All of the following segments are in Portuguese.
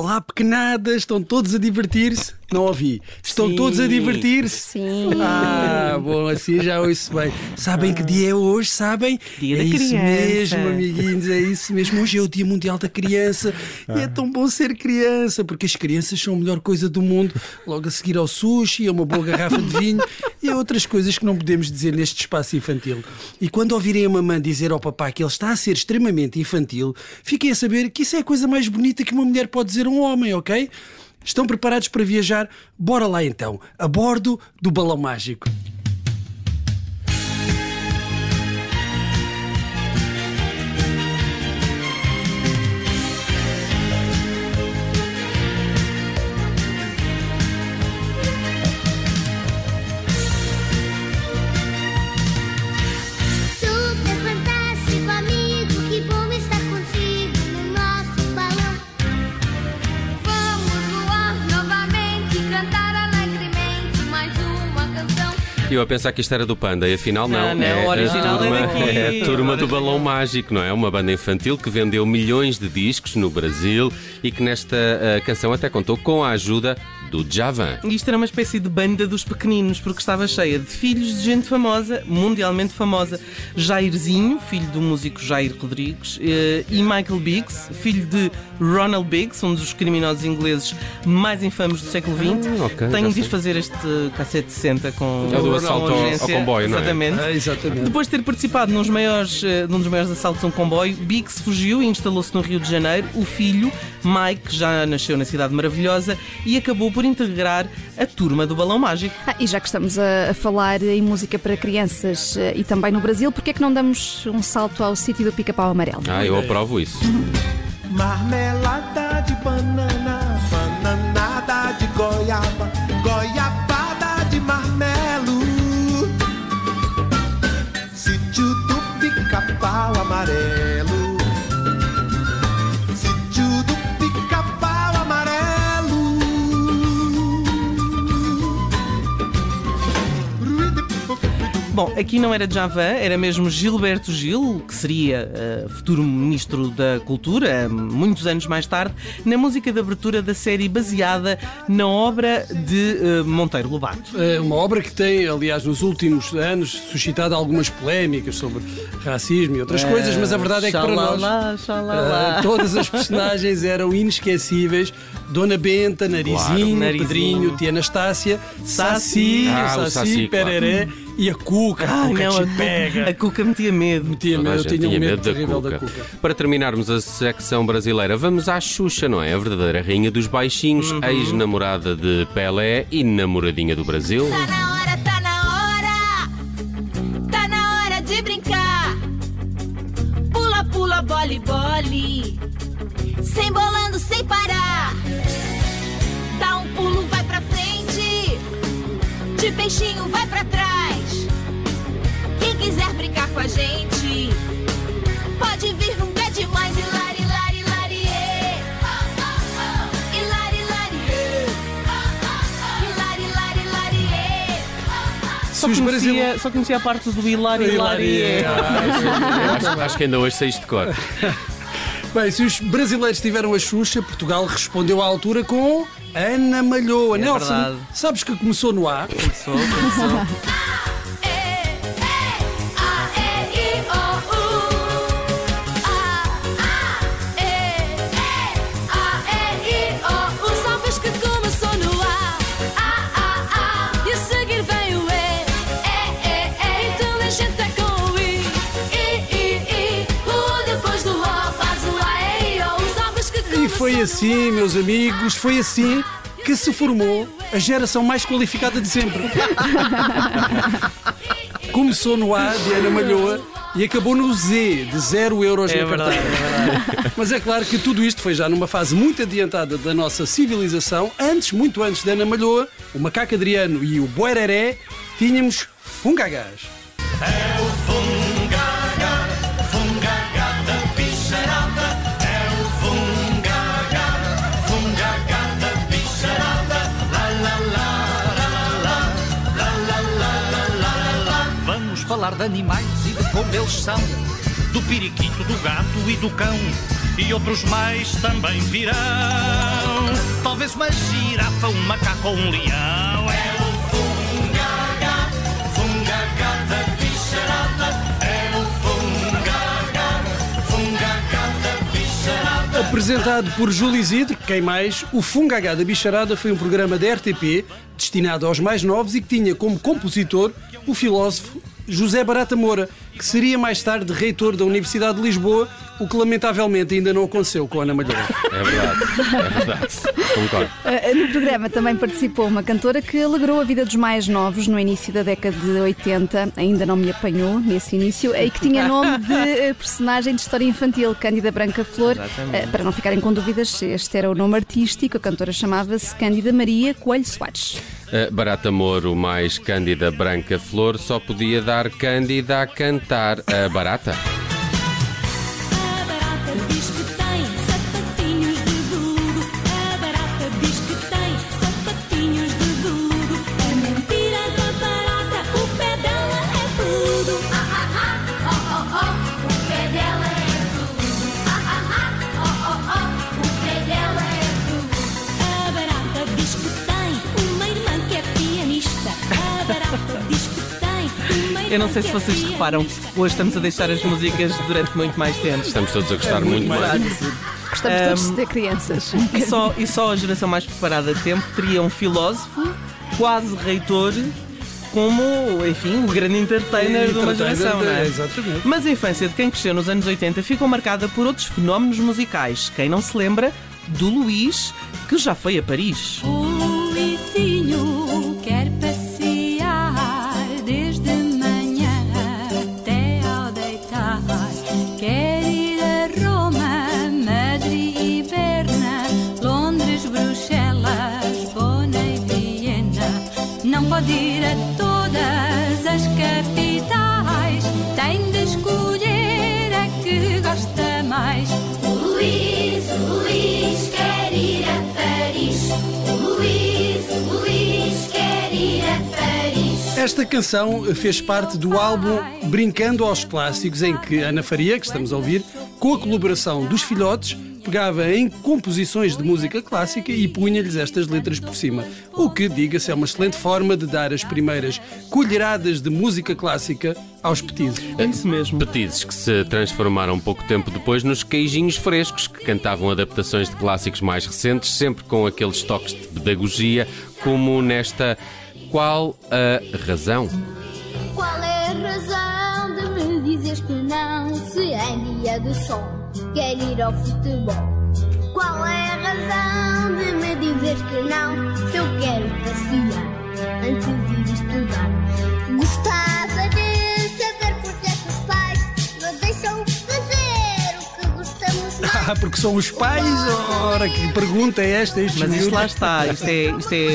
Olá, pequenadas, estão todos a divertir-se? Não ouvi. Estão Sim. todos a divertir-se? Sim. Ah, bom, assim já ouço bem. Sabem que dia é hoje, sabem? Dia é da isso criança. mesmo, amiguinhos, é isso mesmo. Hoje é o Dia Mundial da Criança e é tão bom ser criança, porque as crianças são a melhor coisa do mundo. Logo a seguir ao sushi, a uma boa garrafa de vinho e a outras coisas que não podemos dizer neste espaço infantil. E quando ouvirem a mamãe dizer ao papá que ele está a ser extremamente infantil, fiquem a saber que isso é a coisa mais bonita que uma mulher pode dizer a um homem, ok? Estão preparados para viajar? Bora lá então, a bordo do balão mágico. Eu a pensar que isto era do Panda e afinal não. Não, não, é o original a turma, é daqui. é a turma do Balão Mágico, não é? Uma banda infantil que vendeu milhões de discos no Brasil e que nesta ah, canção até contou com a ajuda do Javan. Isto era uma espécie de banda dos pequeninos, porque estava cheia de filhos de gente famosa, mundialmente famosa. Jairzinho, filho do músico Jair Rodrigues, eh, e Michael Biggs, filho de Ronald Biggs, um dos criminosos ingleses mais infames do século XX. Ah, ok, Tenho de fazer este cassete 60 com É o do com assalto ao- comboio, não é? Exatamente. Ah, exatamente. Depois de ter participado nos maiores, eh, num dos maiores assaltos a um comboio, Biggs fugiu e instalou-se no Rio de Janeiro. O filho, Mike, já nasceu na Cidade Maravilhosa e acabou por integrar a turma do Balão Mágico. Ah, e já que estamos a, a falar em música para crianças eh, e também no Brasil, porquê é que não damos um salto ao sítio do pica-pau amarelo? Ah, eu aprovo isso. Marmelada de banana, Bom, aqui não era Javan, era mesmo Gilberto Gil, que seria eh, futuro Ministro da Cultura, muitos anos mais tarde, na música de abertura da série baseada na obra de eh, Monteiro Lobato. É uma obra que tem, aliás, nos últimos anos suscitado algumas polémicas sobre racismo e outras coisas, mas a verdade é que para nós ah, todas as personagens eram inesquecíveis. Dona Benta, Narizinho, Narizinho. Pedrinho, Tia Anastácia, Saci, Ah, Saci, Saci, claro. E a Cuca. a Ai, Cuca não, a te pega. Cuca, a Cuca metia medo. Metia a medo, eu tinha um medo da terrível da Cuca. Cuca. Para terminarmos a secção brasileira, vamos à Xuxa, não é? A verdadeira rainha dos baixinhos, Uhum. ex-namorada de Pelé e namoradinha do Brasil. Tá na hora, tá na hora. Tá na hora de brincar. Pula, pula, bole, bole. Sem bolando, sem parar. Dá um pulo, vai pra frente. De peixinho, vai pra trás. Quiser brincar com a gente, pode vir, nunca é demais. Lari, ê. Só conhecia, brasileiros. só conhecia a parte do Hilari Hilari. Hilari, acho, acho que ainda hoje saíste de cor. Bem, se os brasileiros tiveram a Xuxa, Portugal respondeu à altura com Ana Malhoa. É Nelson, verdade. sabes que começou no A? Começou, começou. foi assim, meus amigos, foi assim que se formou a geração mais qualificada de sempre. Começou no A de Ana Malhoa e acabou no Z de 0 euros É na verdade, carteira. Mas é claro que tudo isto foi já numa fase muito adiantada da nossa civilização. Antes, muito antes de Ana Malhoa, o Macaco Adriano e o Boereré, tínhamos Fungagás. É o falar de animais e de como eles são. do periquito, do gato e do cão. E outros mais também virão. Talvez uma girafa, um macaco ou um leão. É o fungaga, fungaga da bicharada. É o fungaga, fungaga da bicharada. Apresentado por Júlio Isidro, quem mais, o Fungagá da Bicharada foi um programa da RTP destinado aos mais novos e que tinha como compositor o filósofo José Barata Moura, que seria mais tarde reitor da Universidade de Lisboa, o que lamentavelmente ainda não aconteceu com Ana Malheiro. É verdade, é verdade. Concordo. Uh, No programa também participou uma cantora que alegrou a vida dos mais novos no início da década de 80, ainda não me apanhou nesse início, e que tinha nome de uh, personagem de história infantil, Cândida Branca Flor. Exatamente. Uh, Para não ficarem com dúvidas, este era o nome artístico, a cantora chamava-se Cândida Maria Coelho Soares. Barata Moro mais Cândida Branca Flor só podia dar Cândida a cantar a barata. Não sei se é vocês reparam, hoje estamos a deixar as músicas durante muito mais tempo. Estamos todos a gostar muito mais. Gostamos todos de ter crianças. E só, e só a geração mais preparada de tempo teria um filósofo, quase reitor, como, enfim, o grande entertainer de uma geração, não é? Exatamente. Mas a infância de quem cresceu nos anos 80 ficou marcada por outros fenómenos musicais. Quem não se lembra do Luís, que já foi a Paris. O Esta canção fez parte do álbum Brincando aos Clássicos, em que Ana Faria, que estamos a ouvir, com a colaboração dos filhotes, pegava em composições de música clássica e punha-lhes estas letras por cima. O que, diga-se, é uma excelente forma de dar as primeiras colheradas de música clássica aos petizes. É isso mesmo. Petizes que se transformaram pouco tempo depois nos queijinhos frescos, que cantavam adaptações de clássicos mais recentes, sempre com aqueles toques de pedagogia, como nesta Qual a Razão? Qual é a razão de me dizeres que não se em dia de sol quer ir ao futebol? Qual é a razão de me dizeres que não se eu quero passear antes de estudar? Gostava Ah, porque são os pais? Ora, que pergunta é esta? Estes Mas isto miúdos? lá está, isto é, isto é,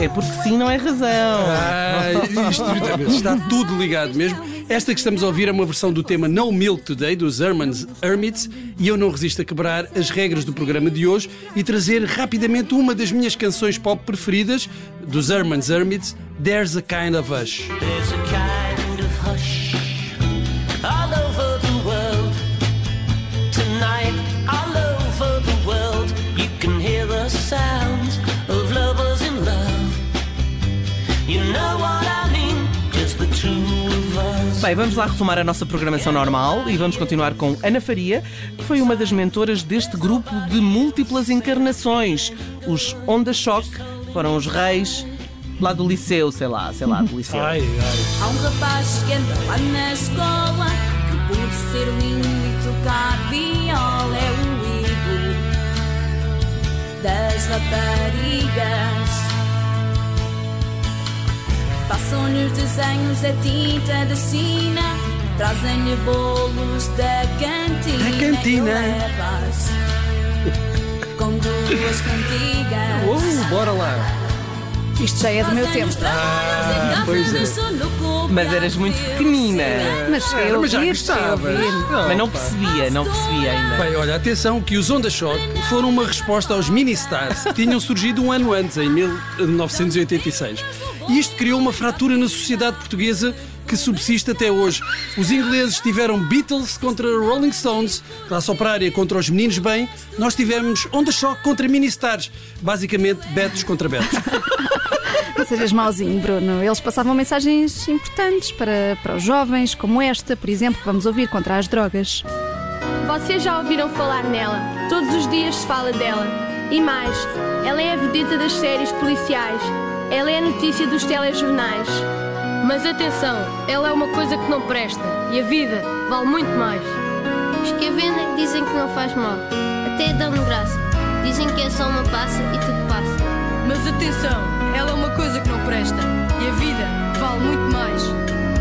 é, é porque sim, não é razão. Ah, isto está tudo ligado mesmo. Esta que estamos a ouvir é uma versão do tema No Milk Today, dos Hermans Hermits, e eu não resisto a quebrar as regras do programa de hoje e trazer rapidamente uma das minhas canções pop preferidas, dos Hermans Hermits, There's a Kind of Hush. Bem, vamos lá retomar a nossa programação normal e vamos continuar com Ana Faria, que foi uma das mentoras deste grupo de múltiplas encarnações. Os Onda Choque foram os reis lá do liceu, sei lá, sei lá, do liceu. Ai, ai. Há um rapaz que anda lá na escola que por ser lindo e tocar viola é o ídolo das raparigas. Passam-lhe os desenhos a tinta de China, trazem-lhe bolos da cantina. Da cantina. levas Com duas cantigas. Oh, bora lá. Isto já é do meu tempo. Ah, pois é. Mas eras muito pequenina. Mas a Mas já ouvir, gostavas. ouvir. Mas não pá. percebia, não percebia ainda. Bem, olha, atenção que os Onda Shock foram uma resposta aos mini-stars que tinham surgido um ano antes, em 1986. E isto criou uma fratura na sociedade portuguesa que subsiste até hoje. Os ingleses tiveram Beatles contra Rolling Stones, classe operária contra os meninos bem, nós tivemos Onda Choque contra Ministars, basicamente Betos contra Betos. Não sejas mauzinho, Bruno. Eles passavam mensagens importantes para, para os jovens, como esta, por exemplo, que vamos ouvir contra as drogas. Vocês já ouviram falar nela? Todos os dias se fala dela. E mais, ela é a vedeta das séries policiais. Ela é a notícia dos telejornais. Mas atenção, ela é uma coisa que não presta e a vida vale muito mais. Os que a vendem dizem que não faz mal, até dão-me graça. Dizem que é só uma passa e tudo passa. Mas atenção, ela é uma coisa que não presta e a vida vale muito mais.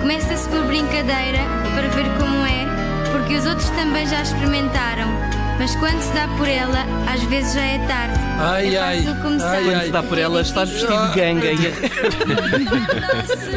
Começa-se por brincadeira para ver como é, porque os outros também já experimentaram. Mas quando se dá por ela, às vezes já é tarde. Ai, é ai, começar. ai, Quando se dá por ela, estás vestido de ganga. E...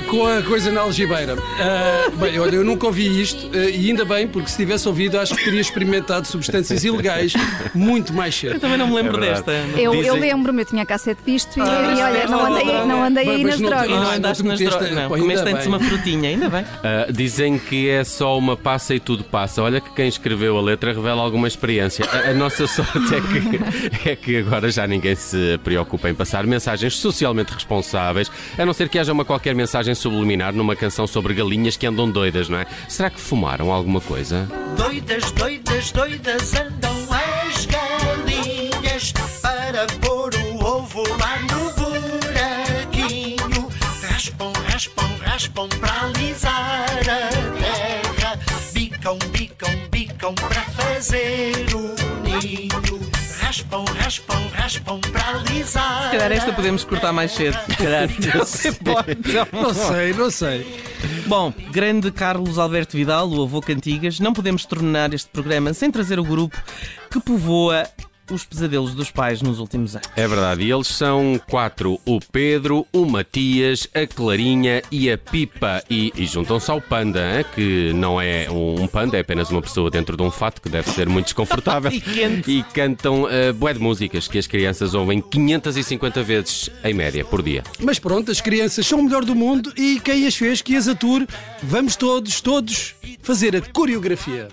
com a coisa na algibeira. Ah, bem, olha, eu nunca ouvi isto ah, e ainda bem, porque se tivesse ouvido, acho que teria experimentado substâncias ilegais muito mais cedo. Eu também não me lembro É desta. Eu, eu lembro-me, eu tinha cassete disto e, Ah, e olha, não andei, não andei Bem, aí nas não E drogas. não andaste nas drogas. Não, comeste antes uma frutinha, ainda bem. Ah, dizem que é só uma passa e tudo passa. Olha que quem escreveu a letra revela alguma experiência. A, a nossa sorte é que, é que agora já ninguém se preocupa em passar mensagens socialmente responsáveis, a não ser que haja uma qualquer mensagem subliminar numa canção sobre galinhas que andam doidas, não é? Será que fumaram alguma coisa? Doidas, doidas, doidas andam as galinhas para pôr o ovo lá no buraquinho. Raspam, raspam, raspam para alisar a fazer o ninho. Raspam, raspam, raspam para alisar. Se calhar esta podemos cortar mais cedo. Se calhar. Você pode. Não sei, não sei. Bom, grande Carlos Alberto Vidal, o avô Cantigas, não podemos terminar este programa sem trazer o grupo que povoa os pesadelos dos pais nos últimos anos. É verdade, e eles são quatro: o Pedro, o Matias, a Clarinha e a Pipa. E, e juntam-se ao Panda, hein, que não é um, panda, é apenas uma pessoa dentro de um fato que deve ser muito desconfortável. E. E cantam uh, bué de músicas que as crianças ouvem 550 vezes em média por dia. Mas pronto, as crianças são o melhor do mundo e quem as fez, que as ature, vamos todos, todos fazer a coreografia.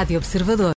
Rádio Observador.